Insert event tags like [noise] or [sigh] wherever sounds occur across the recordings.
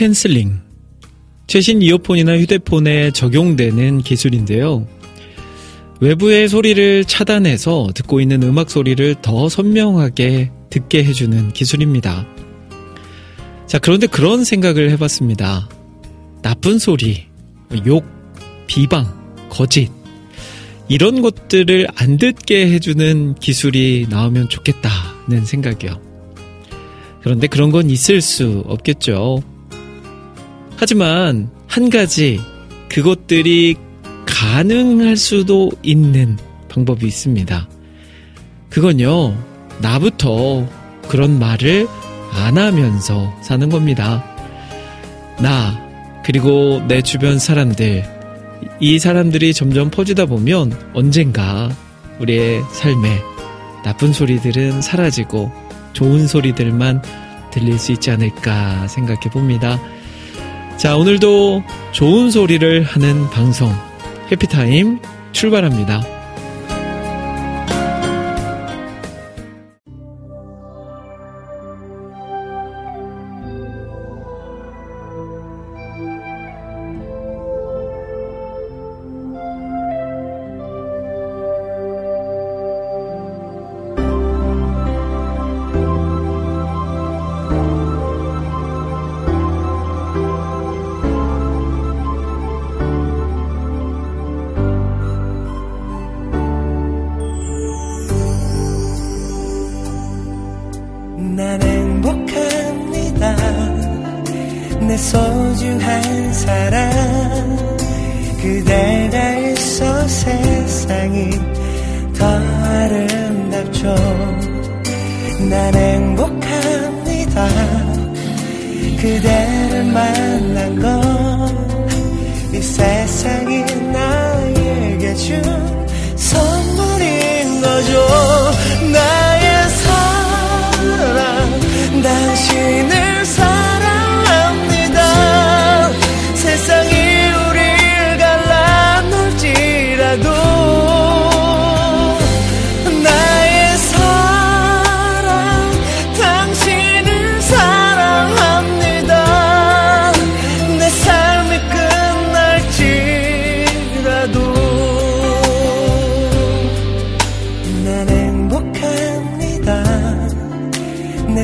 canceling. 최신 이어폰이나 휴대폰에 적용되는 기술인데요. 외부의 소리를 차단해서 듣고 있는 음악 소리를 더 선명하게 듣게 해주는 기술입니다. 자, 그런데 그런 생각을 해봤습니다. 나쁜 소리, 욕, 비방, 거짓, 이런 것들을 안 듣게 해주는 기술이 나오면 좋겠다는 생각이요. 그런데 그런 건 있을 수 없겠죠. 하지만 한 가지 그것들이 가능할 수도 있는 방법이 있습니다. 그건요, 나부터 그런 말을 안 하면서 사는 겁니다. 나, 그리고 내 주변 사람들, 이 사람들이 점점 퍼지다 보면 언젠가 우리의 삶에 나쁜 소리들은 사라지고 좋은 소리들만 들릴 수 있지 않을까 생각해 봅니다. 자, 오늘도 좋은 소리를 하는 방송, 해피타임 출발합니다.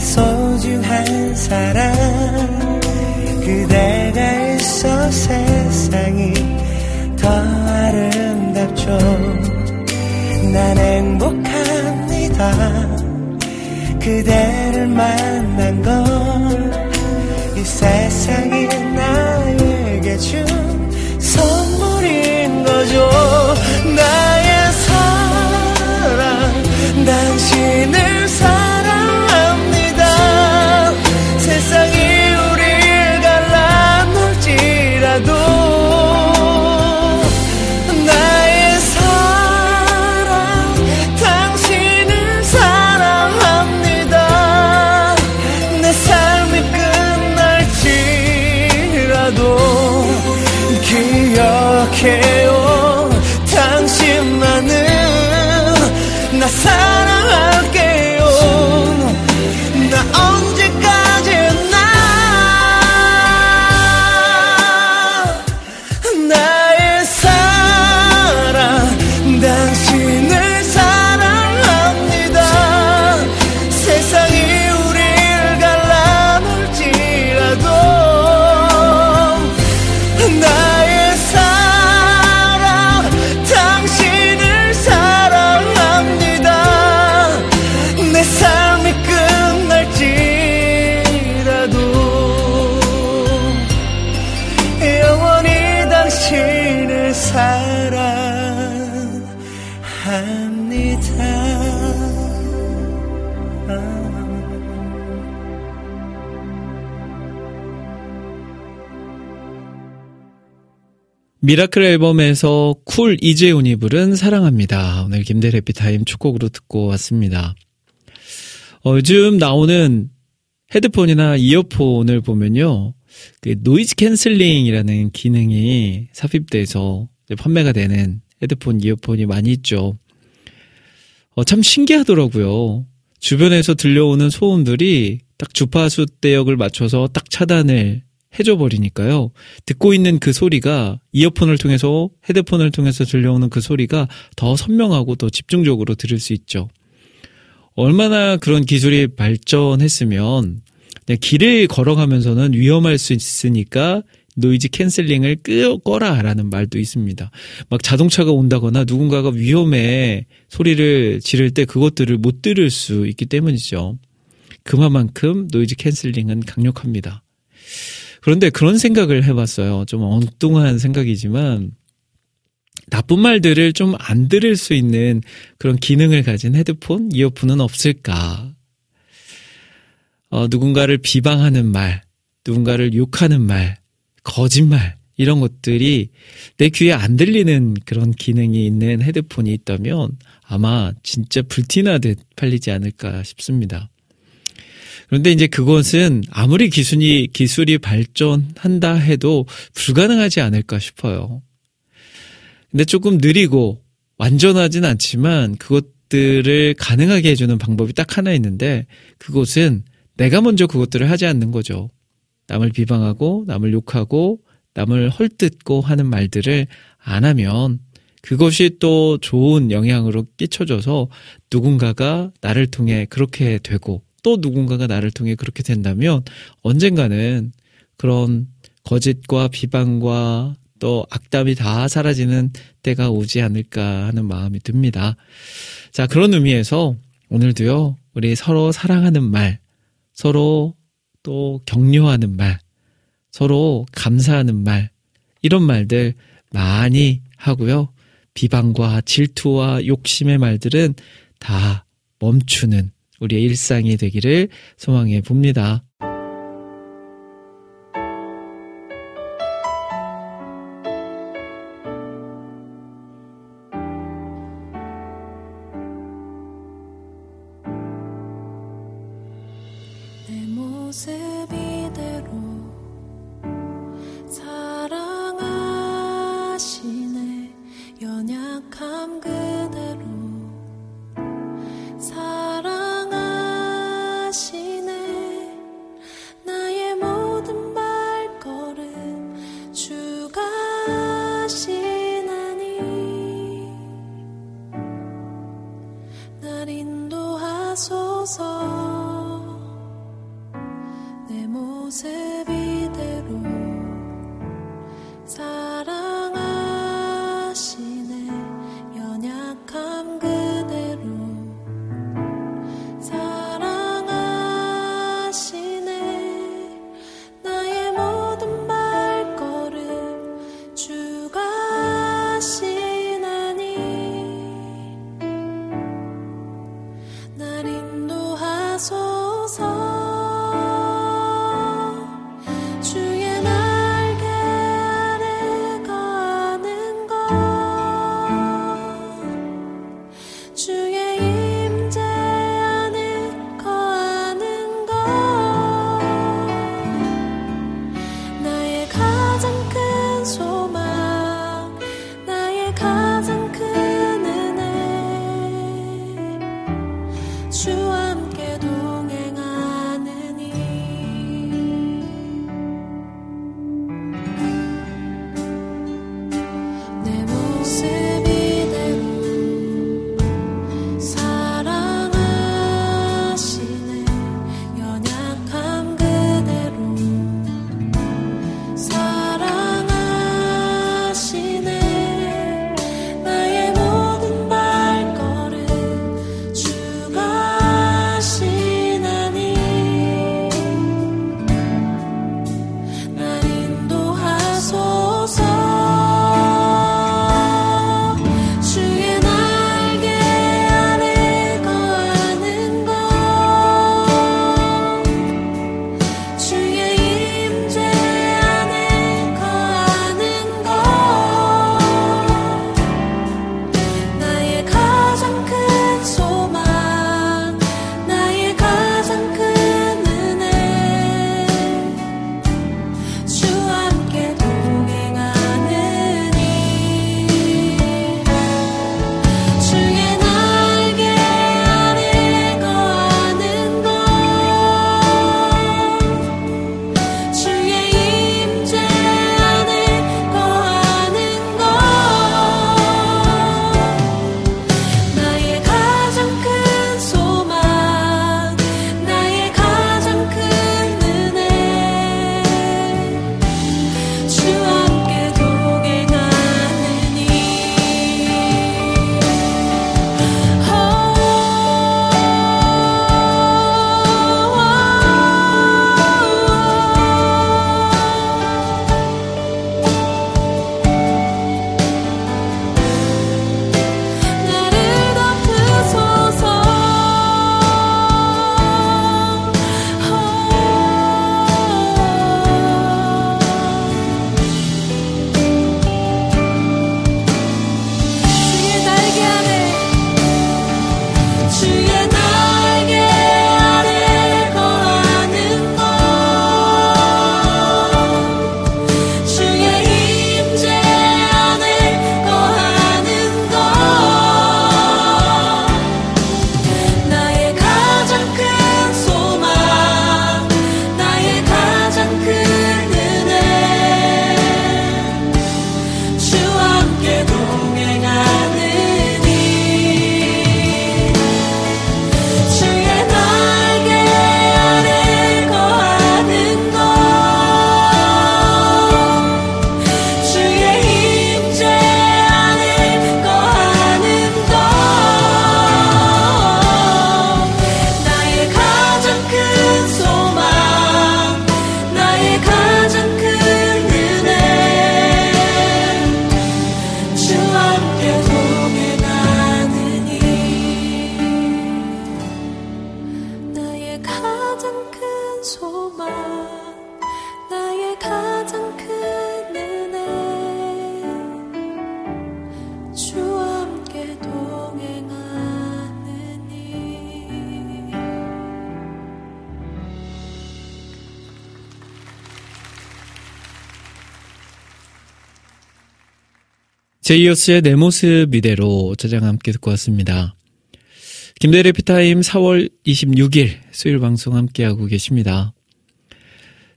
소중한 사랑 그대가 있어 세상이 더 아름답죠. 난 행복합니다. 그대를 만 미라클 앨범에서 쿨 이재훈이 부른 사랑합니다. 오늘 김대일의 해피타임 첫 곡으로 듣고 왔습니다. 어, 요즘 나오는 헤드폰이나 이어폰을 보면요. 그 noise canceling이라는 기능이 삽입돼서 판매가 되는 헤드폰, 이어폰이 많이 있죠. 어, 참 신기하더라고요. 주변에서 들려오는 소음들이 딱 주파수 대역을 맞춰서 딱 차단을 해줘 버리니까요. 듣고 있는 그 소리가 이어폰을 통해서 헤드폰을 통해서 들려오는 그 소리가 더 선명하고 더 집중적으로 들을 수 있죠. 얼마나 그런 기술이 발전했으면 길을 걸어가면서는 위험할 수 있으니까 noise cancelling을 끄, 꺼라라는 말도 있습니다. 막 자동차가 온다거나 누군가가 위험해 소리를 지를 때 그것들을 못 들을 수 있기 때문이죠. 그만큼 noise cancelling은 강력합니다. 그런데 그런 생각을 해봤어요. 좀 엉뚱한 생각이지만 나쁜 말들을 좀 안 들을 수 있는 그런 기능을 가진 헤드폰, 이어폰은 없을까? 어, 누군가를 비방하는 말, 누군가를 욕하는 말, 거짓말, 이런 것들이 내 귀에 안 들리는 그런 기능이 있는 헤드폰이 있다면 아마 진짜 불티나듯 팔리지 않을까 싶습니다. 그런데 이제 그것은 아무리 기술이, 기술이 발전한다 해도 불가능하지 않을까 싶어요. 근데 조금 느리고 완전하진 않지만 그것들을 가능하게 해주는 방법이 딱 하나 있는데 그것은 내가 먼저 그것들을 하지 않는 거죠. 남을 비방하고 남을 욕하고 남을 헐뜯고 하는 말들을 안 하면 그것이 또 좋은 영향으로 끼쳐져서 누군가가 나를 통해 그렇게 되고 또 누군가가 나를 통해 그렇게 된다면 언젠가는 그런 거짓과 비방과 또 악담이 다 사라지는 때가 오지 않을까 하는 마음이 듭니다. 자, 그런 의미에서 오늘도요, 우리 서로 사랑하는 말, 서로 또 격려하는 말, 서로 감사하는 말, 이런 말들 많이 하고요. 비방과 질투와 욕심의 말들은 다 멈추는 우리의 일상이 되기를 소망해 봅니다. 难以。 제이어스의 내 모습 이대로 저장 함께 듣고 왔습니다. 김대래 피타임 4월 26일 수요일 방송 함께하고 계십니다.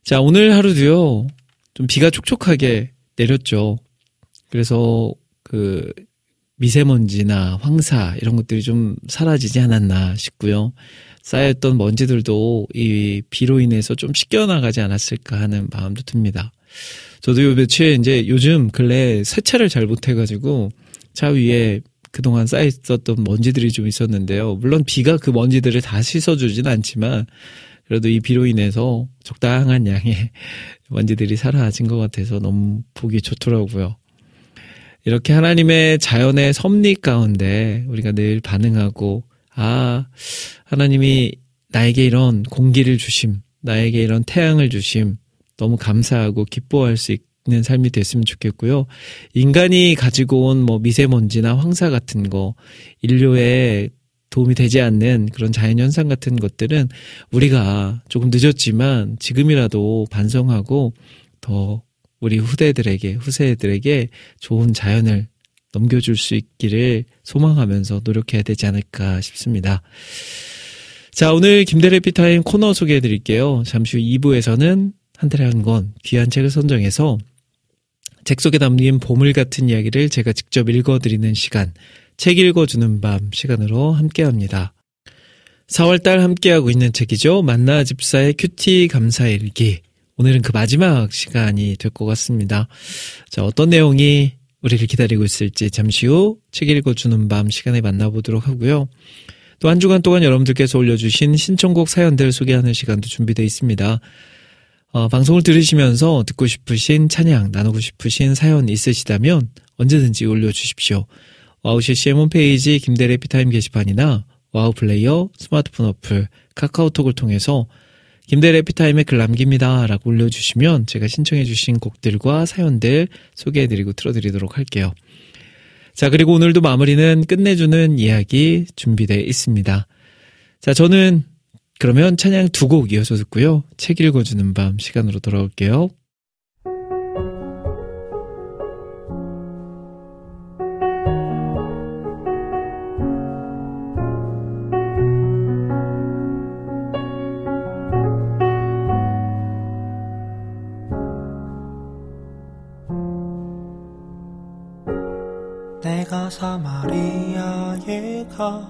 자, 오늘 하루도요, 좀 비가 촉촉하게 내렸죠. 그래서 그 미세먼지나 황사 이런 것들이 좀 사라지지 않았나 싶고요. 쌓였던 먼지들도 이 비로 인해서 좀 씻겨나가지 않았을까 하는 마음도 듭니다. 저도 요 며칠 이제 요즘 근래 세차를 잘 못해가지고 차 위에 그동안 쌓여있었던 먼지들이 좀 있었는데요. 물론 비가 그 먼지들을 다 씻어주진 않지만 그래도 이 비로 인해서 적당한 양의 [laughs] 먼지들이 사라진 것 같아서 너무 보기 좋더라고요. 이렇게 하나님의 자연의 섭리 가운데 우리가 늘 반응하고, 아, 하나님이 나에게 이런 공기를 주심, 나에게 이런 태양을 주심, 너무 감사하고 기뻐할 수 있는 삶이 됐으면 좋겠고요. 인간이 가지고 온 뭐 미세먼지나 황사 같은 거, 인류에 도움이 되지 않는 그런 자연현상 같은 것들은 우리가 조금 늦었지만 지금이라도 반성하고 더 우리 후대들에게, 후세들에게 좋은 자연을 넘겨줄 수 있기를 소망하면서 노력해야 되지 않을까 싶습니다. 자, 오늘 김대일의 해피타임 코너 소개해 드릴게요. 잠시 후 2부에서는 한 달에 한권 귀한 책을 선정해서 책 속에 담긴 보물 같은 이야기를 제가 직접 읽어드리는 시간, 책 읽어주는 밤 시간으로 함께 합니다. 4월달 함께하고 있는 책이죠. 만나 집사의 QT 감사 일기. 오늘은 그 마지막 시간이 될 것 같습니다. 자, 어떤 내용이 우리를 기다리고 있을지 잠시 후 책 읽어주는 밤 시간에 만나보도록 하고요. 또 한 주간 동안 여러분들께서 올려주신 신청곡 사연들 소개하는 시간도 준비되어 있습니다. 어, 방송을 들으시면서 듣고 싶으신 찬양, 나누고 싶으신 사연 있으시다면 언제든지 올려주십시오. 와우 CCM 홈페이지 김대일의 해피타임 게시판이나 와우 플레이어, 스마트폰 어플, 카카오톡을 통해서 김대일의 해피타임에 글 남깁니다. 라고 올려주시면 제가 신청해주신 곡들과 사연들 소개해드리고 틀어드리도록 할게요. 자, 그리고 오늘도 마무리는 끝내주는 이야기 준비되어 있습니다. 자, 저는 그러면 찬양 두 곡 이어서 듣고요. 책 읽어주는 밤 시간으로 돌아올게요. 내가 사마리아에 가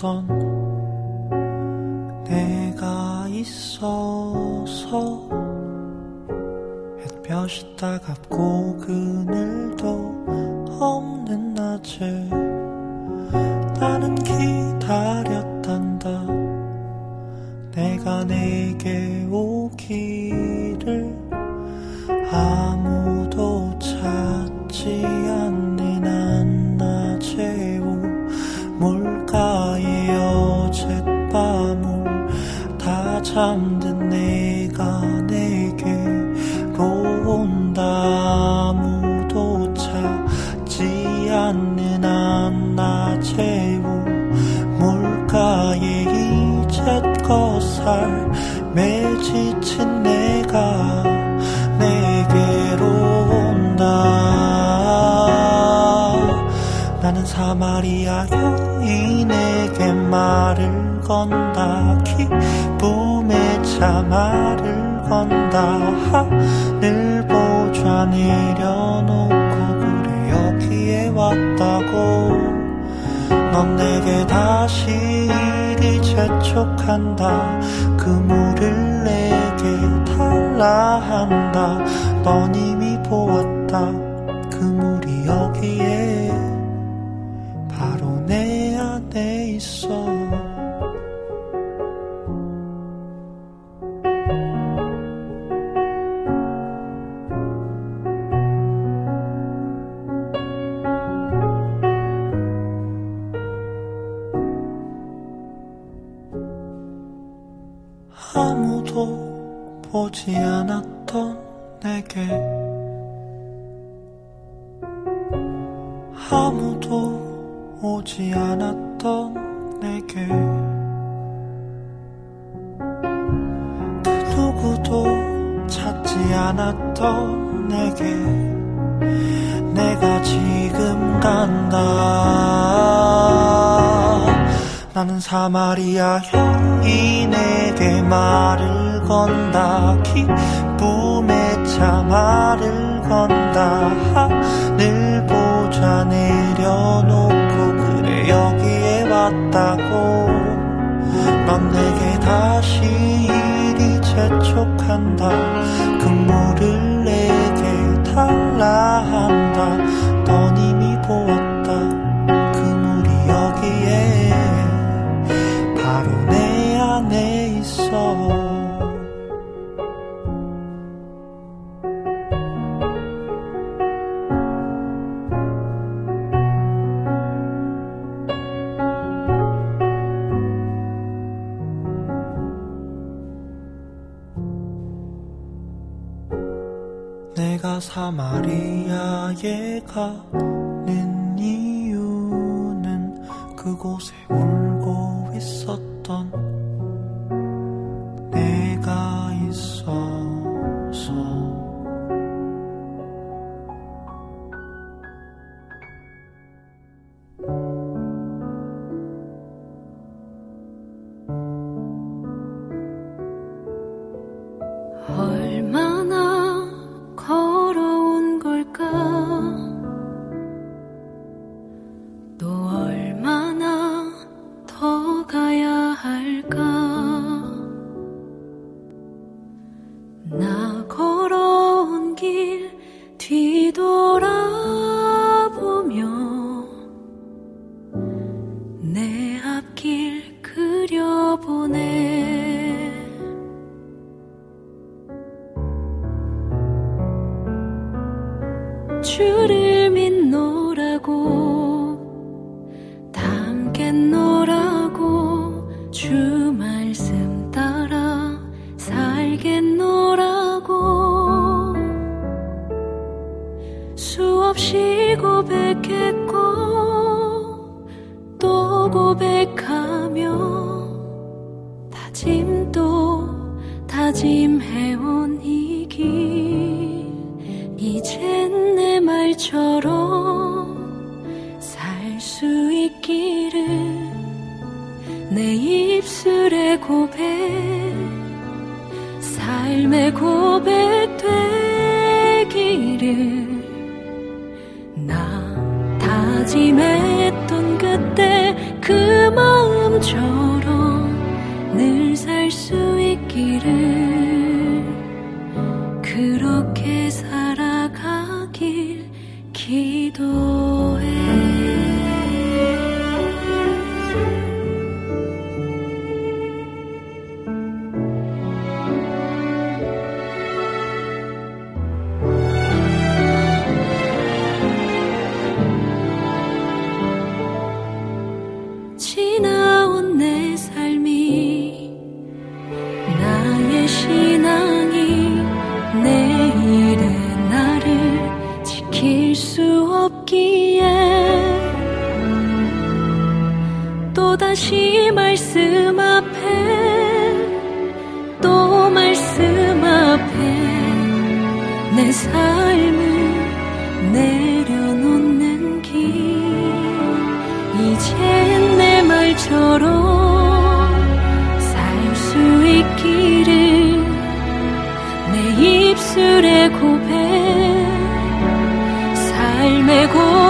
있었던 내가 있어서 햇볕이 따갑고 그늘도 없는 낮에 나는 기다렸단다. 내가 내게 오기를 아 잠든 내가 내게로 온다 아무도 찾지 않는 한낮에 물가에 이제껏 삶에 지친 내가 내게로 온다. 나는 사마리아 여인에게 말을 건다. 차 말을 건다. 하늘 보좌 내려놓고 그래 여기에 왔다고. 넌 내게 다시 이리 재촉한다. 그 물을 내게 달라 한다. 넌 이미 보았다 나는 사마리아 여인에게 말을 건다. 기쁨에 차 말을 건다. 하늘 보자 내려놓고 그래 여기에 왔다고. 넌 내게 다시 일이 재촉한다. 그물을 내게 달라 한다. 사마리아에 가. true 내려놓는 길. 이젠 내 말처럼 살수 있기를 내 입술의 고백. 삶의 고백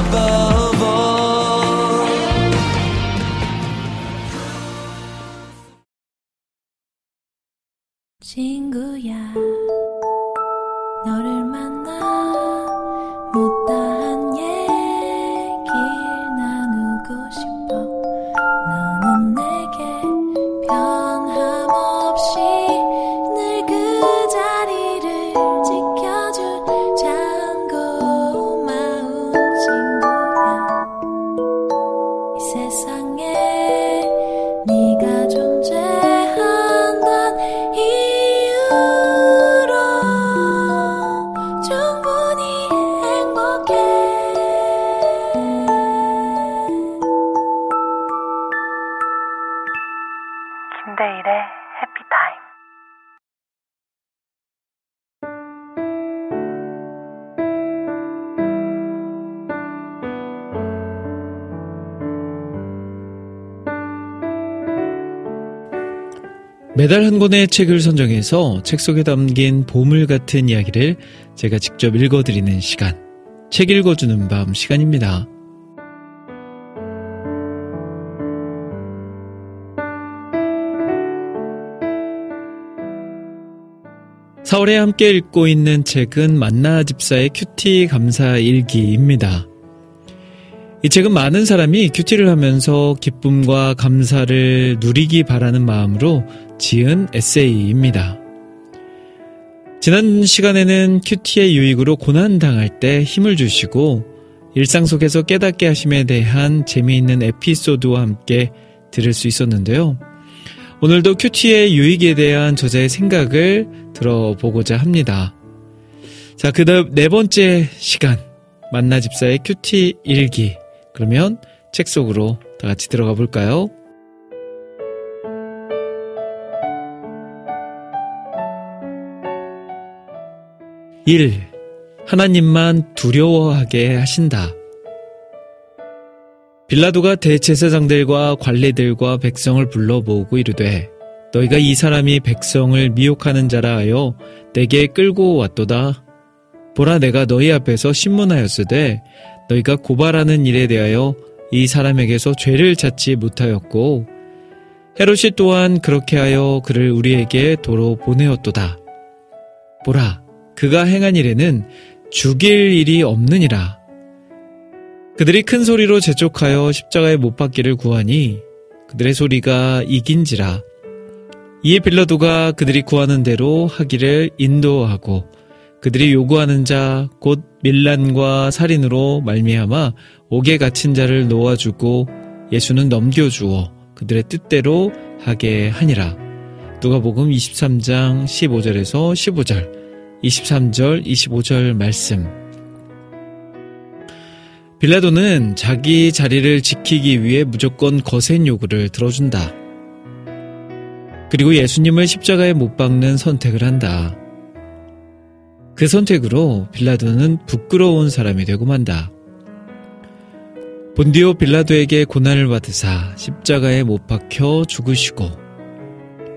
Above all. 친구야, 너를 만 매달 한 권의 책을 선정해서 책 속에 담긴 보물 같은 이야기를 제가 직접 읽어드리는 시간. 책 읽어주는 밤 시간입니다. 4월에 함께 읽고 있는 책은 만나 집사의 큐티 감사 일기입니다. 이 책은 많은 사람이 큐티를 하면서 기쁨과 감사를 누리기 바라는 마음으로 지은 에세이입니다. 지난 시간에는 큐티의 유익으로 고난당할 때 힘을 주시고 일상 속에서 깨닫게 하심에 대한 재미있는 에피소드와 함께 들을 수 있었는데요. 오늘도 큐티의 유익에 대한 저자의 생각을 들어보고자 합니다. 자, 그 다음 네 번째 시간. 만나 집사의 큐티 일기. 그러면 책 속으로 다 같이 들어가 볼까요? 1. 하나님만 두려워하게 하신다. 빌라도가 대제사장들과 관리들과 백성을 불러 모으고 이르되 너희가 이 사람이 백성을 미혹하는 자라 하여 내게 끌고 왔도다. 보라 내가 너희 앞에서 신문하였으되 너희가 고발하는 일에 대하여 이 사람에게서 죄를 찾지 못하였고 헤롯이 또한 그렇게 하여 그를 우리에게 도로 보내었도다. 보라 그가 행한 일에는 죽일 일이 없느니라. 그들이 큰 소리로 재촉하여 십자가에 못 박기를 구하니 그들의 소리가 이긴지라. 이에 빌라도가 그들이 구하는 대로 하기를 인도하고 그들이 요구하는 자 곧 밀란과 살인으로 말미암아 옥에 갇힌 자를 놓아주고 예수는 넘겨주어 그들의 뜻대로 하게 하니라. 누가복음 23장 15절에서 15절, 23절, 25절 말씀. 빌라도는 자기 자리를 지키기 위해 무조건 거센 요구를 들어준다. 그리고 예수님을 십자가에 못 박는 선택을 한다. 그 선택으로 빌라도는 부끄러운 사람이 되고 만다. 본디오 빌라도에게 고난을 받으사 십자가에 못 박혀 죽으시고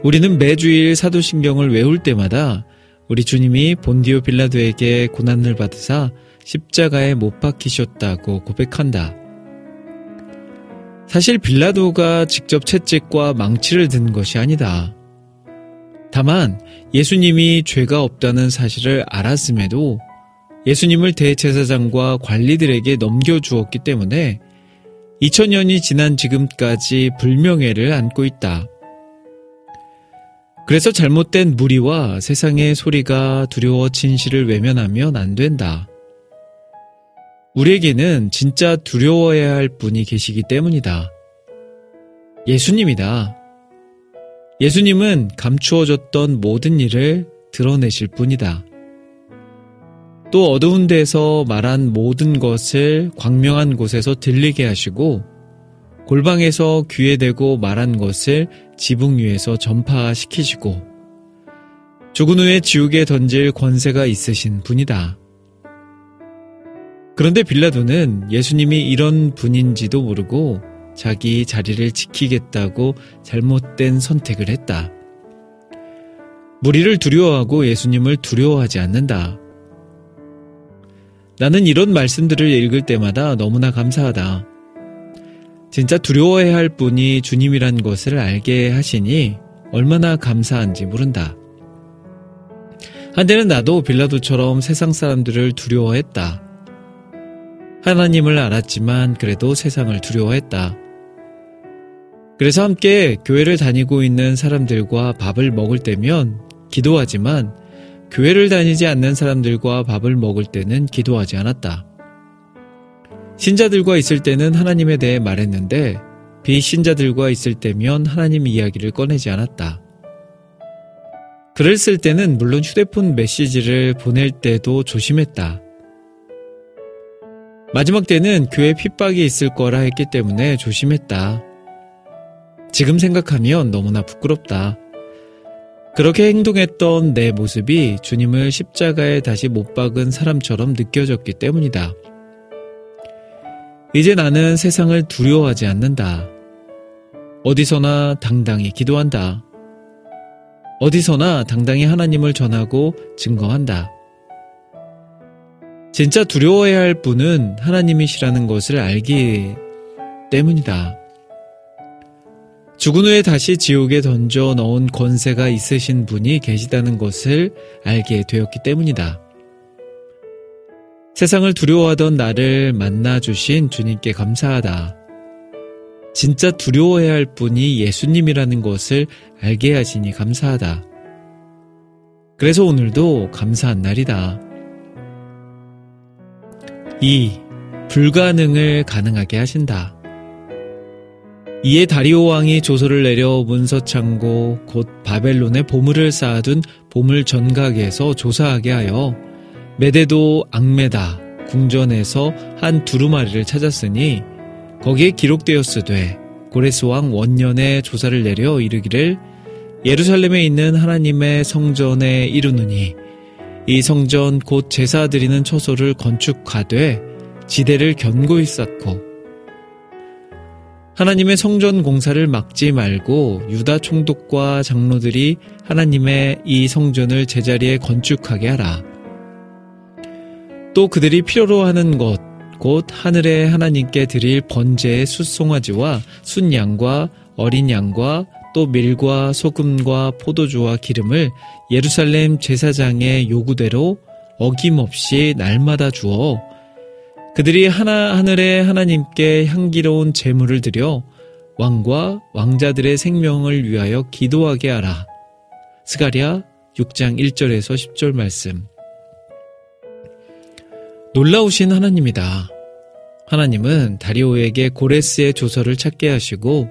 우리는 매주일 사도신경을 외울 때마다 우리 주님이 본디오 빌라도에게 고난을 받으사 십자가에 못 박히셨다고 고백한다. 사실 빌라도가 직접 채찍과 망치를 든 것이 아니다. 다만 예수님이 죄가 없다는 사실을 알았음에도 예수님을 대제사장과 관리들에게 넘겨주었기 때문에 2000년이 지난 지금까지 불명예를 안고 있다. 그래서 잘못된 무리와 세상의 소리가 두려워 진실을 외면하면 안 된다. 우리에게는 진짜 두려워해야 할 분이 계시기 때문이다. 예수님이다. 예수님은 감추어졌던 모든 일을 드러내실 뿐이다. 또 어두운 데서 말한 모든 것을 광명한 곳에서 들리게 하시고 골방에서 귀에 대고 말한 것을 지붕 위에서 전파시키시고 죽은 후에 지옥에 던질 권세가 있으신 분이다. 그런데 빌라도는 예수님이 이런 분인지도 모르고 자기 자리를 지키겠다고 잘못된 선택을 했다. 무리를 두려워하고 예수님을 두려워하지 않는다. 나는 이런 말씀들을 읽을 때마다 너무나 감사하다. 진짜 두려워해야 할 분이 주님이란 것을 알게 하시니 얼마나 감사한지 모른다. 한때는 나도 빌라도처럼 세상 사람들을 두려워했다. 하나님을 알았지만 그래도 세상을 두려워했다. 그래서 함께 교회를 다니고 있는 사람들과 밥을 먹을 때면 기도하지만 교회를 다니지 않는 사람들과 밥을 먹을 때는 기도하지 않았다. 신자들과 있을 때는 하나님에 대해 말했는데 비신자들과 있을 때면 하나님 이야기를 꺼내지 않았다. 글을 쓸 때는 물론 휴대폰 메시지를 보낼 때도 조심했다. 마지막 때는 교회 핍박이 있을 거라 했기 때문에 조심했다. 지금 생각하면 너무나 부끄럽다. 그렇게 행동했던 내 모습이 주님을 십자가에 다시 못 박은 사람처럼 느껴졌기 때문이다. 이제 나는 세상을 두려워하지 않는다. 어디서나 당당히 기도한다. 어디서나 당당히 하나님을 전하고 증거한다. 진짜 두려워해야 할 분은 하나님이시라는 것을 알기 때문이다. 죽은 후에 다시 지옥에 던져 넣은 권세가 있으신 분이 계시다는 것을 알게 되었기 때문이다. 세상을 두려워하던 나를 만나주신 주님께 감사하다. 진짜 두려워해야 할 분이 예수님이라는 것을 알게 하시니 감사하다. 그래서 오늘도 감사한 날이다. 2. 불가능을 가능하게 하신다. 이에 다리오 왕이 조서를 내려 문서 창고 곧 바벨론에 보물을 쌓아둔 보물 전각에서 조사하게 하여 메데도 악메다 궁전에서 한 두루마리를 찾았으니 거기에 기록되었으되 고레스 왕 원년에 조사를 내려 이르기를 예루살렘에 있는 하나님의 성전에 이르느니 이 성전 곧 제사 드리는 처소를 건축하되 지대를 견고히 쌓고 하나님의 성전 공사를 막지 말고 유다 총독과 장로들이 하나님의 이 성전을 제자리에 건축하게 하라. 또 그들이 필요로 하는 것, 곧 하늘의 하나님께 드릴 번제의 숫송아지와 순양과 어린 양과 또 밀과 소금과 포도주와 기름을 예루살렘 제사장의 요구대로 어김없이 날마다 주어 그들이 하나 하늘의 하나님께 향기로운 제물을 드려 왕과 왕자들의 생명을 위하여 기도하게 하라. 스가랴 6장 1절에서 10절 말씀. 놀라우신 하나님이다. 하나님은 다리오에게 고레스의 조서를 찾게 하시고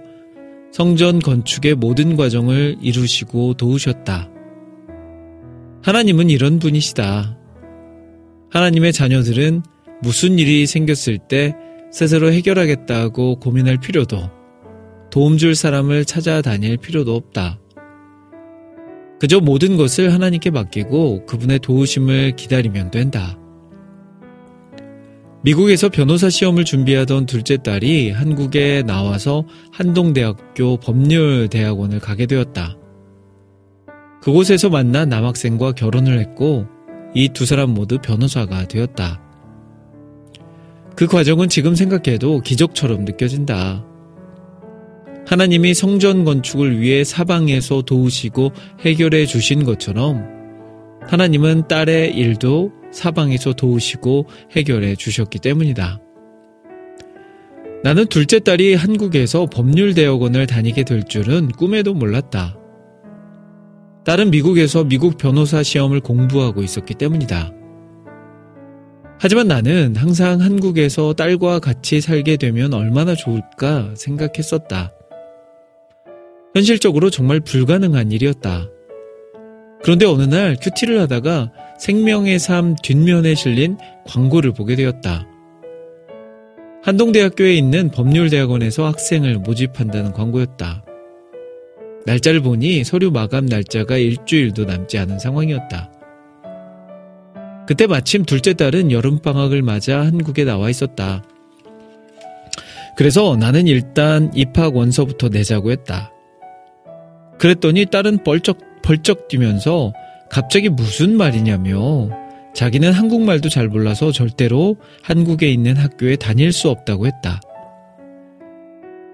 성전 건축의 모든 과정을 이루시고 도우셨다. 하나님은 이런 분이시다. 하나님의 자녀들은 무슨 일이 생겼을 때 스스로 해결하겠다고 고민할 필요도 도움 줄 사람을 찾아다닐 필요도 없다. 그저 모든 것을 하나님께 맡기고 그분의 도우심을 기다리면 된다. 미국에서 변호사 시험을 준비하던 둘째 딸이 한국에 나와서 한동대학교 법률대학원을 가게 되었다. 그곳에서 만난 남학생과 결혼을 했고 이 두 사람 모두 변호사가 되었다. 그 과정은 지금 생각해도 기적처럼 느껴진다. 하나님이 성전 건축을 위해 사방에서 도우시고 해결해 주신 것처럼 하나님은 딸의 일도 사방에서 도우시고 해결해 주셨기 때문이다. 나는 둘째 딸이 한국에서 법률대학원을 다니게 될 줄은 꿈에도 몰랐다. 딸은 미국에서 미국 변호사 시험을 공부하고 있었기 때문이다. 하지만 나는 항상 한국에서 딸과 같이 살게 되면 얼마나 좋을까 생각했었다. 현실적으로 정말 불가능한 일이었다. 그런데 어느 날 큐티를 하다가 생명의 삶 뒷면에 실린 광고를 보게 되었다. 한동대학교에 있는 법률대학원에서 학생을 모집한다는 광고였다. 날짜를 보니 서류 마감 날짜가 일주일도 남지 않은 상황이었다. 그때 마침 둘째 딸은 여름방학을 맞아 한국에 나와 있었다. 그래서 나는 일단 입학 원서부터 내자고 했다. 그랬더니 딸은 벌쩍 벌쩍 뛰면서 갑자기 무슨 말이냐며 자기는 한국말도 잘 몰라서 절대로 한국에 있는 학교에 다닐 수 없다고 했다.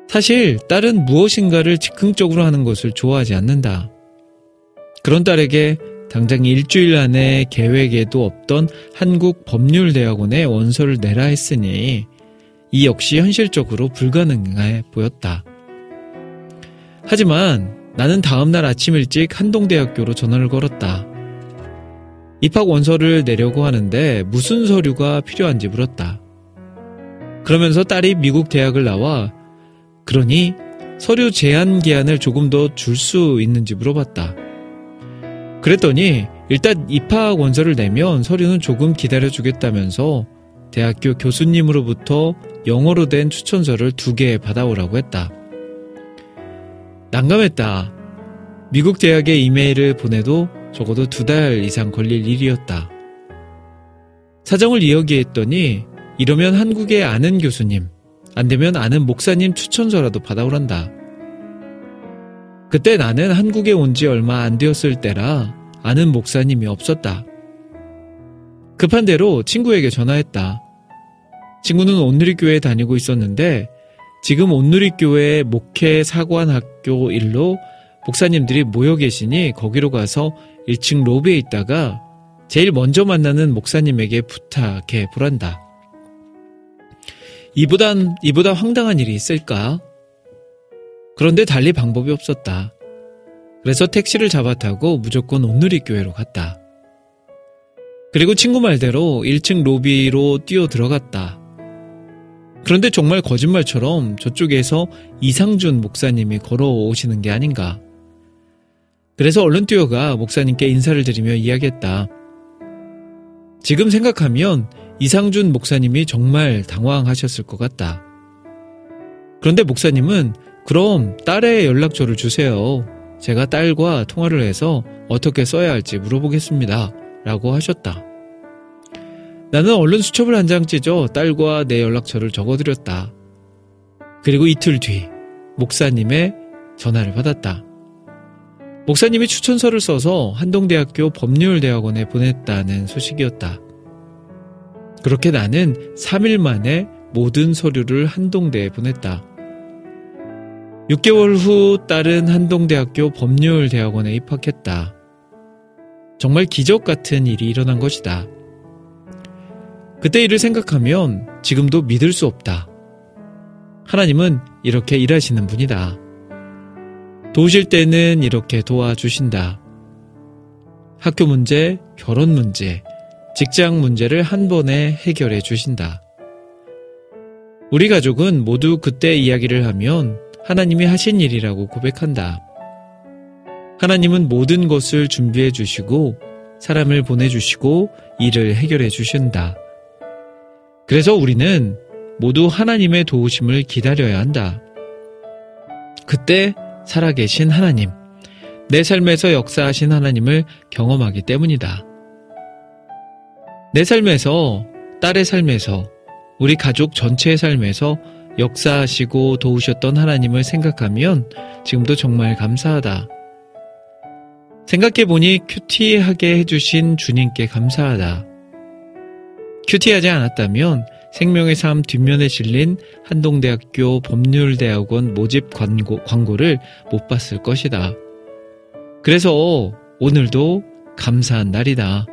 사실 딸은 무엇인가를 즉흥적으로 하는 것을 좋아하지 않는다. 그런 딸에게 당장 일주일 안에 계획에도 없던 한국 법률대학원에 원서를 내라 했으니 이 역시 현실적으로 불가능해 보였다. 하지만 나는 다음날 아침 일찍 한동대학교로 전화를 걸었다. 입학 원서를 내려고 하는데 무슨 서류가 필요한지 물었다. 그러면서 딸이 미국 대학을 나와 그러니 서류 제한 기한을 조금 더 줄 수 있는지 물어봤다. 그랬더니 일단 입학 원서를 내면 서류는 조금 기다려주겠다면서 대학교 교수님으로부터 영어로 된 추천서를 두 개 받아오라고 했다. 난감했다. 미국 대학에 이메일을 보내도 적어도 두 달 이상 걸릴 일이었다. 사정을 이야기했더니 이러면 한국에 아는 교수님, 안 되면 아는 목사님 추천서라도 받아오란다. 그때 나는 한국에 온 지 얼마 안 되었을 때라 아는 목사님이 없었다. 급한 대로 친구에게 전화했다. 친구는 온누리교회에 다니고 있었는데 지금 온누리교회 목회 사관학교 일로 목사님들이 모여 계시니 거기로 가서 1층 로비에 있다가 제일 먼저 만나는 목사님에게 부탁해 보란다. 이보단, 이보다 황당한 일이 있을까? 그런데 달리 방법이 없었다. 그래서 택시를 잡아 타고 무조건 온누리 교회로 갔다. 그리고 친구 말대로 1층 로비로 뛰어 들어갔다. 그런데 정말 거짓말처럼 저쪽에서 이상준 목사님이 걸어오시는 게 아닌가. 그래서 얼른 뛰어가 목사님께 인사를 드리며 이야기했다. 지금 생각하면 이상준 목사님이 정말 당황하셨을 것 같다. 그런데 목사님은 그럼 딸의 연락처를 주세요. 제가 딸과 통화를 해서 어떻게 써야 할지 물어보겠습니다. 라고 하셨다. 나는 얼른 수첩을 한 장 찢어 딸과 내 연락처를 적어드렸다. 그리고 이틀 뒤 목사님의 전화를 받았다. 목사님이 추천서를 써서 한동대학교 법률대학원에 보냈다는 소식이었다. 그렇게 나는 3일 만에 모든 서류를 한동대에 보냈다. 6개월 후 딸은 한동대학교 법률대학원에 입학했다. 정말 기적 같은 일이 일어난 것이다. 그때 일을 생각하면 지금도 믿을 수 없다. 하나님은 이렇게 일하시는 분이다. 도우실 때는 이렇게 도와주신다. 학교 문제, 결혼 문제, 직장 문제를 한 번에 해결해 주신다. 우리 가족은 모두 그때 이야기를 하면 하나님이 하신 일이라고 고백한다. 하나님은 모든 것을 준비해 주시고 사람을 보내 주시고 일을 해결해 주신다. 그래서 우리는 모두 하나님의 도우심을 기다려야 한다. 그때 살아계신 하나님, 내 삶에서 역사하신 하나님을 경험하기 때문이다. 내 삶에서, 딸의 삶에서, 우리 가족 전체의 삶에서 역사하시고 도우셨던 하나님을 생각하면 지금도 정말 감사하다. 생각해보니 큐티하게 해주신 주님께 감사하다. 큐티하지 않았다면 생명의 삶 뒷면에 실린 한동대학교 법률대학원 모집 광고, 광고를 못 봤을 것이다. 그래서 오늘도 감사한 날이다.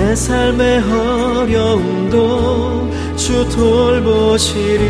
내 삶의 어려움도 주 돌보시리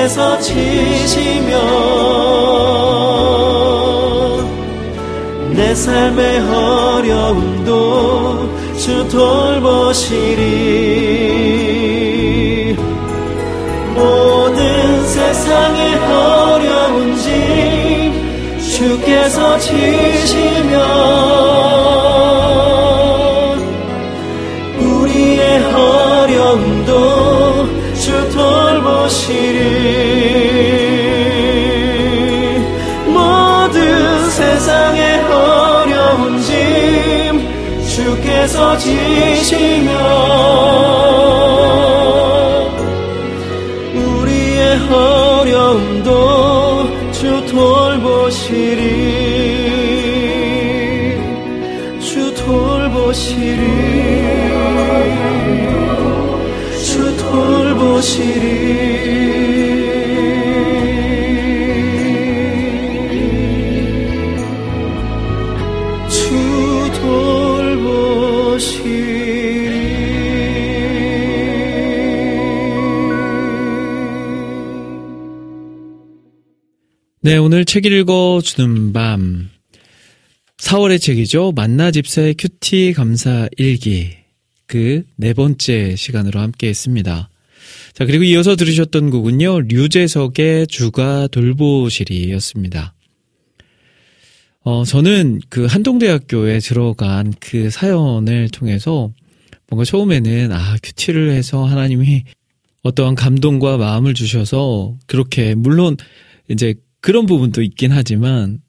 주께서 지시며 내 삶의 어려움도 주 돌보시리. 모든 세상의 어려운 짐 주께서 지시며 주께서 지시며 우리의 어려움도 주 돌보시리. 주 돌보시리. 주 돌보시리 네, 오늘 책 읽어주는 밤. 4월의 책이죠. 만나 집사의 큐티 감사 일기. 그 네 번째 시간으로 함께 했습니다. 자, 그리고 이어서 들으셨던 곡은요. 류재석의 주가 돌보시리였습니다. 어, 저는 그 한동대학교에 들어간 그 사연을 통해서 뭔가 처음에는 아, 큐티를 해서 하나님이 어떠한 감동과 마음을 주셔서 그렇게 물론 이제 그런 부분도 있긴 하지만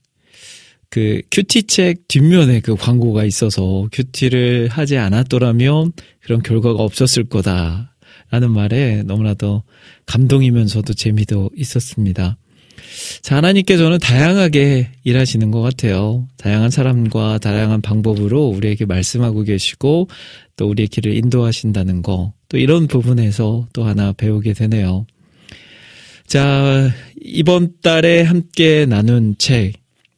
그 큐티 책 뒷면에 그 광고가 있어서 큐티를 하지 않았더라면 그런 결과가 없었을 거다. 라는 말에 너무나도 감동이면서도 재미도 있었습니다. 자, 하나님께서는 다양하게 일하시는 것 같아요. 다양한 사람과 다양한 방법으로 우리에게 말씀하고 계시고 또 우리의 길을 인도하신다는 거. 또 이런 부분에서 또 하나 배우게 되네요. 자, 이번 달에 함께 나눈 책.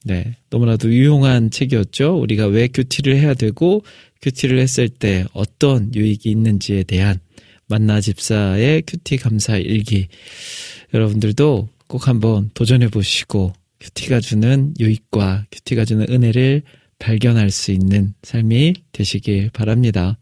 네. 너무나도 유용한 책이었죠. 우리가 왜 QT를 해야 되고 QT를 했을 때 어떤 유익이 있는지에 대한 만나 집사의 QT 감사 일기. 여러분들도 꼭 한번 도전해 보시고 QT가 주는 유익과 QT가 주는 은혜를 발견할 수 있는 삶이 되시길 바랍니다.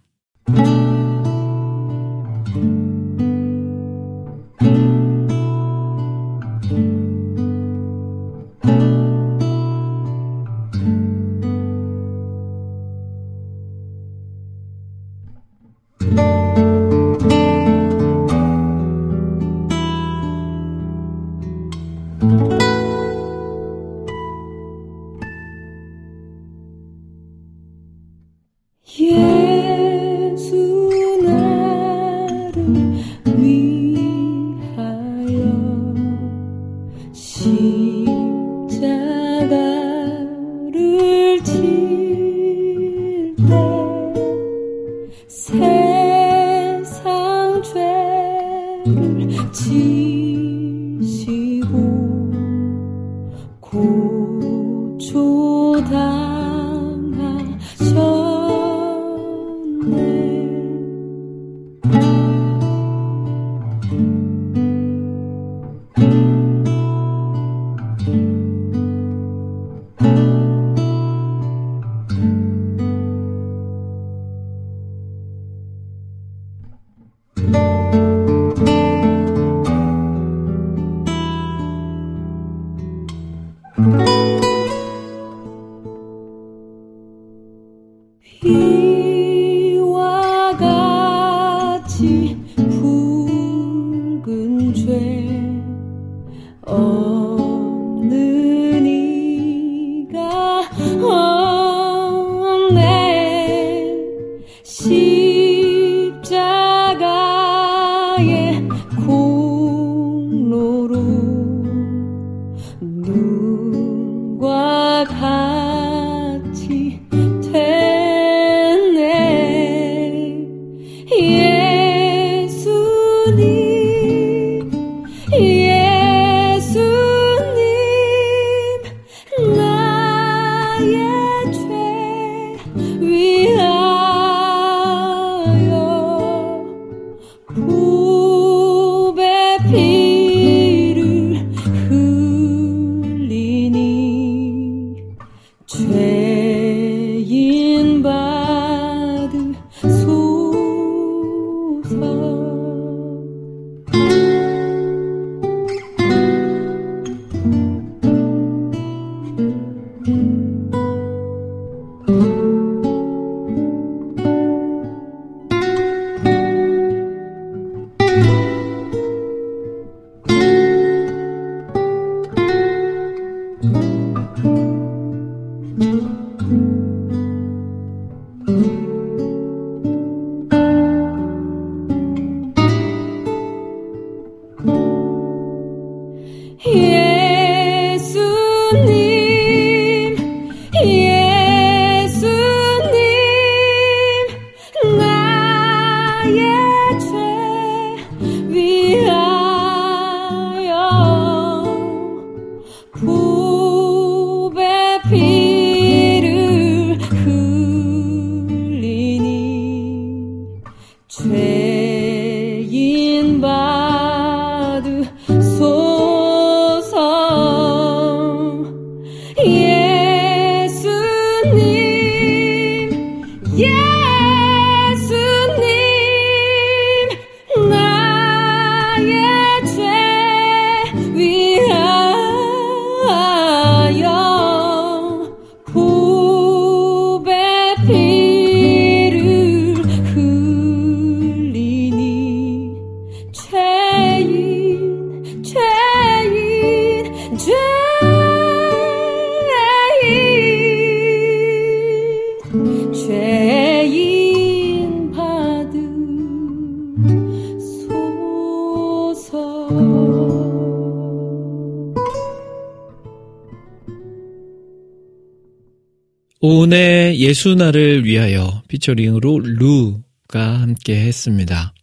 예수나를 위하여 피처링으로 루가 함께 했습니다.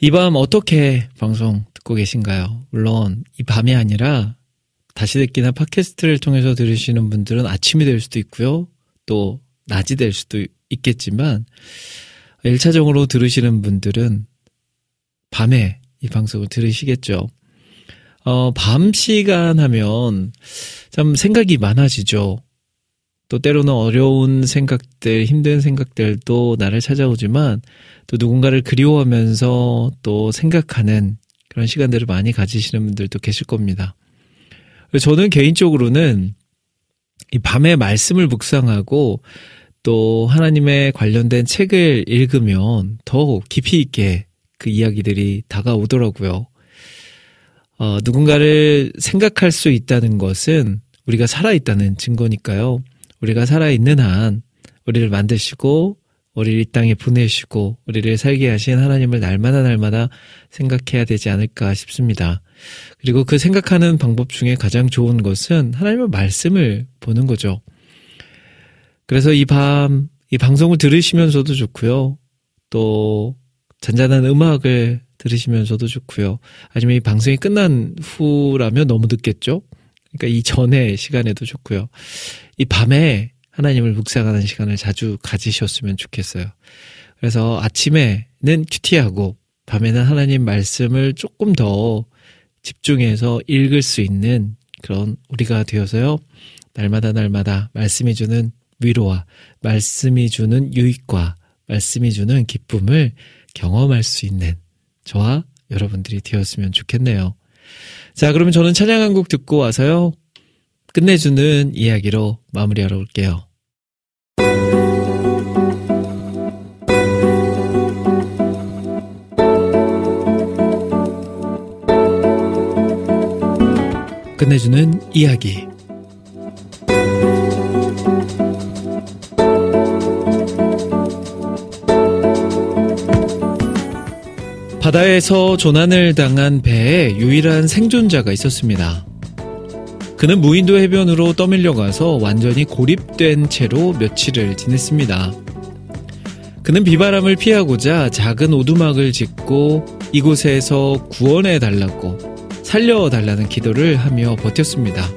이 밤 어떻게 방송 듣고 계신가요? 물론 이 밤이 아니라 다시 듣기나 팟캐스트를 통해서 들으시는 분들은 아침이 될 수도 있고요. 또 낮이 될 수도 있겠지만 1차적으로 들으시는 분들은 밤에 이 방송을 들으시겠죠. 어, 밤 시간 하면 참 생각이 많아지죠. 또 때로는 어려운 생각들, 힘든 생각들도 나를 찾아오지만 또 누군가를 그리워하면서 또 생각하는 그런 시간들을 많이 가지시는 분들도 계실 겁니다. 저는 개인적으로는 이 밤에 말씀을 묵상하고 또 하나님의 관련된 책을 읽으면 더욱 깊이 있게 그 이야기들이 다가오더라고요. 어, 누군가를 생각할 수 있다는 것은 우리가 살아있다는 증거니까요. 우리가 살아있는 한 우리를 만드시고 우리를 이 땅에 보내시고 우리를 살게 하신 하나님을 날마다 날마다 생각해야 되지 않을까 싶습니다. 그리고 그 생각하는 방법 중에 가장 좋은 것은 하나님의 말씀을 보는 거죠. 그래서 이 밤, 이 방송을 들으시면서도 좋고요. 또 잔잔한 음악을 들으시면서도 좋고요. 아니면 이 방송이 끝난 후라면 너무 늦겠죠? 그러니까 이 전에 시간에도 좋고요. 이 밤에 하나님을 묵상하는 시간을 자주 가지셨으면 좋겠어요. 그래서 아침에는 큐티하고 밤에는 하나님 말씀을 조금 더 집중해서 읽을 수 있는 그런 우리가 되어서요. 날마다 날마다 말씀이 주는 위로와 말씀이 주는 유익과 말씀이 주는 기쁨을 경험할 수 있는 저와 여러분들이 되었으면 좋겠네요. 자, 그러면 저는 찬양 한 곡 듣고 와서요. 끝내주는 이야기로 마무리하러 올게요. 끝내주는 이야기. 바다에서 조난을 당한 배에 유일한 생존자가 있었습니다. 그는 무인도 해변으로 떠밀려 가서 완전히 고립된 채로 며칠을 지냈습니다. 그는 비바람을 피하고자 작은 오두막을 짓고 이곳에서 구원해 달라고 살려 달라는 기도를 하며 버텼습니다.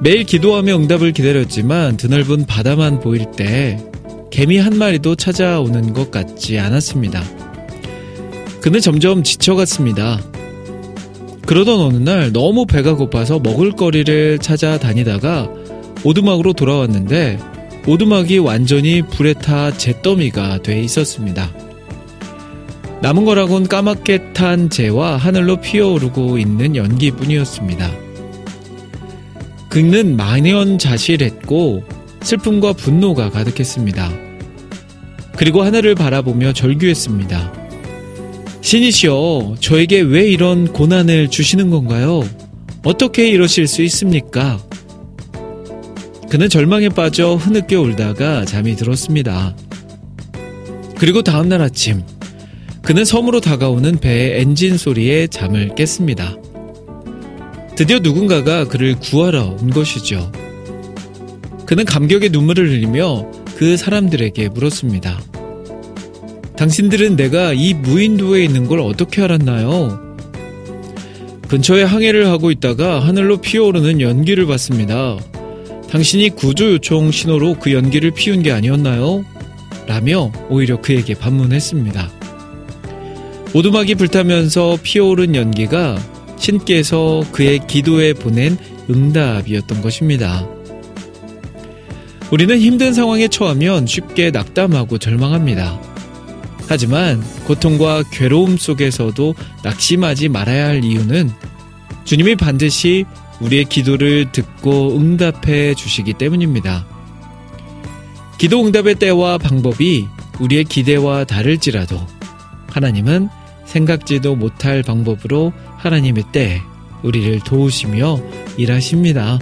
매일 기도하며 응답을 기다렸지만 드넓은 바다만 보일 때 개미 한 마리도 찾아오는 것 같지 않았습니다. 그는 점점 지쳐갔습니다. 그러던 어느 날 너무 배가 고파서 먹을거리를 찾아다니다가 오두막으로 돌아왔는데 오두막이 완전히 불에 타 잿더미가 돼 있었습니다. 남은 거라곤 까맣게 탄 재와 하늘로 피어오르고 있는 연기뿐이었습니다. 그는 만연자실했고 슬픔과 분노가 가득했습니다. 그리고 하늘을 바라보며 절규했습니다. 신이시여, 저에게 왜 이런 고난을 주시는 건가요? 어떻게 이러실 수 있습니까? 그는 절망에 빠져 흐느껴 울다가 잠이 들었습니다. 그리고 다음날 아침, 그는 섬으로 다가오는 배의 엔진 소리에 잠을 깼습니다. 드디어 누군가가 그를 구하러 온 것이죠. 그는 감격의 눈물을 흘리며 그 사람들에게 물었습니다. 당신들은 내가 이 무인도에 있는 걸 어떻게 알았나요? 근처에 항해를 하고 있다가 하늘로 피어오르는 연기를 봤습니다. 당신이 구조 요청 신호로 그 연기를 피운 게 아니었나요? 라며 오히려 그에게 반문했습니다. 오두막이 불타면서 피어오른 연기가 신께서 그의 기도에 보낸 응답이었던 것입니다. 우리는 힘든 상황에 처하면 쉽게 낙담하고 절망합니다. 하지만 고통과 괴로움 속에서도 낙심하지 말아야 할 이유는 주님이 반드시 우리의 기도를 듣고 응답해 주시기 때문입니다. 기도 응답의 때와 방법이 우리의 기대와 다를지라도 하나님은 생각지도 못할 방법으로 하나님의 때 우리를 도우시며 일하십니다.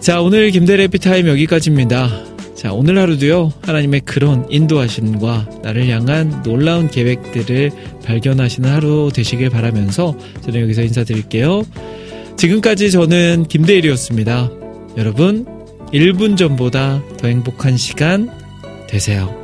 자, 오늘 김대래 피타임 여기까지입니다. 자, 오늘 하루도요, 하나님의 그런 인도하심과 나를 향한 놀라운 계획들을 발견하시는 하루 되시길 바라면서 저는 여기서 인사드릴게요. 지금까지 저는 김대일이었습니다. 여러분, 1분 전보다 더 행복한 시간 되세요.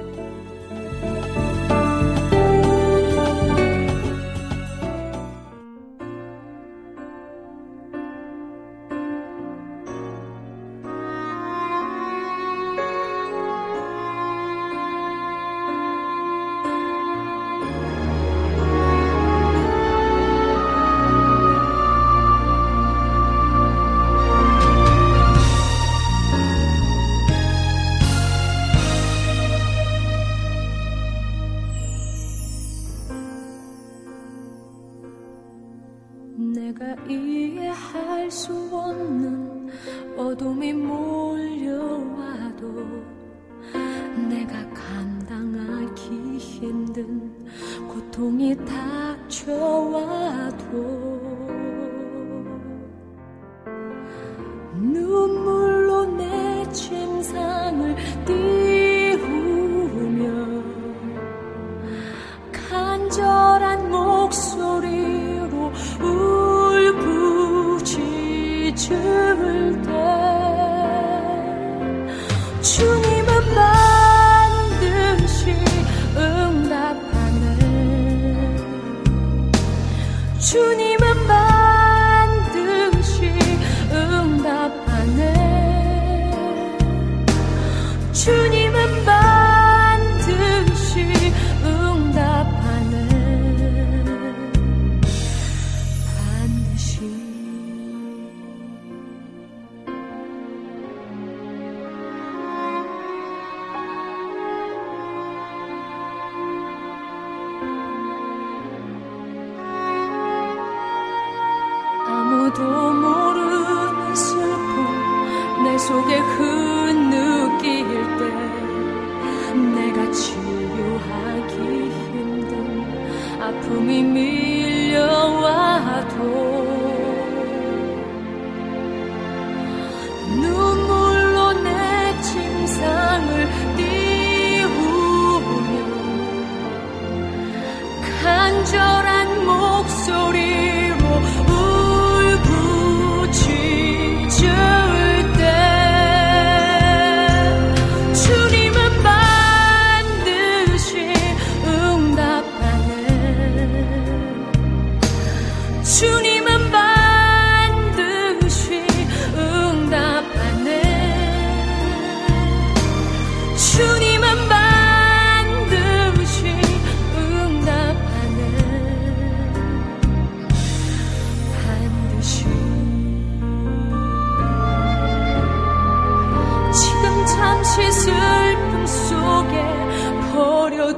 춤을 때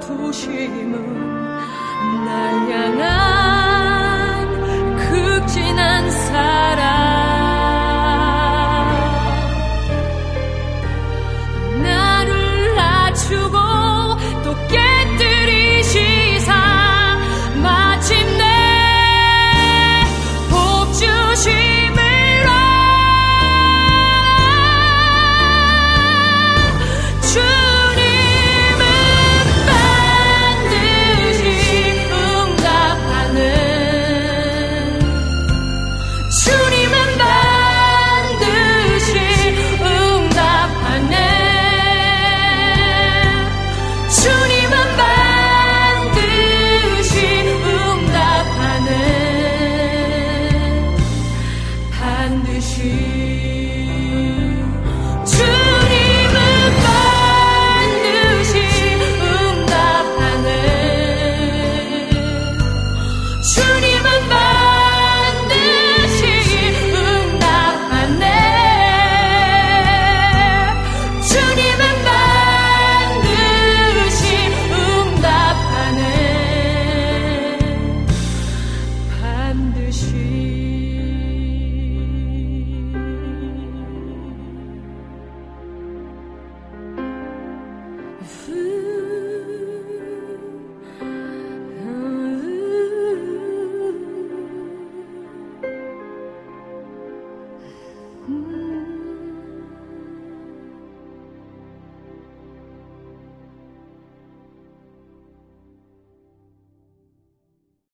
두심은 날 향한 극진한 사랑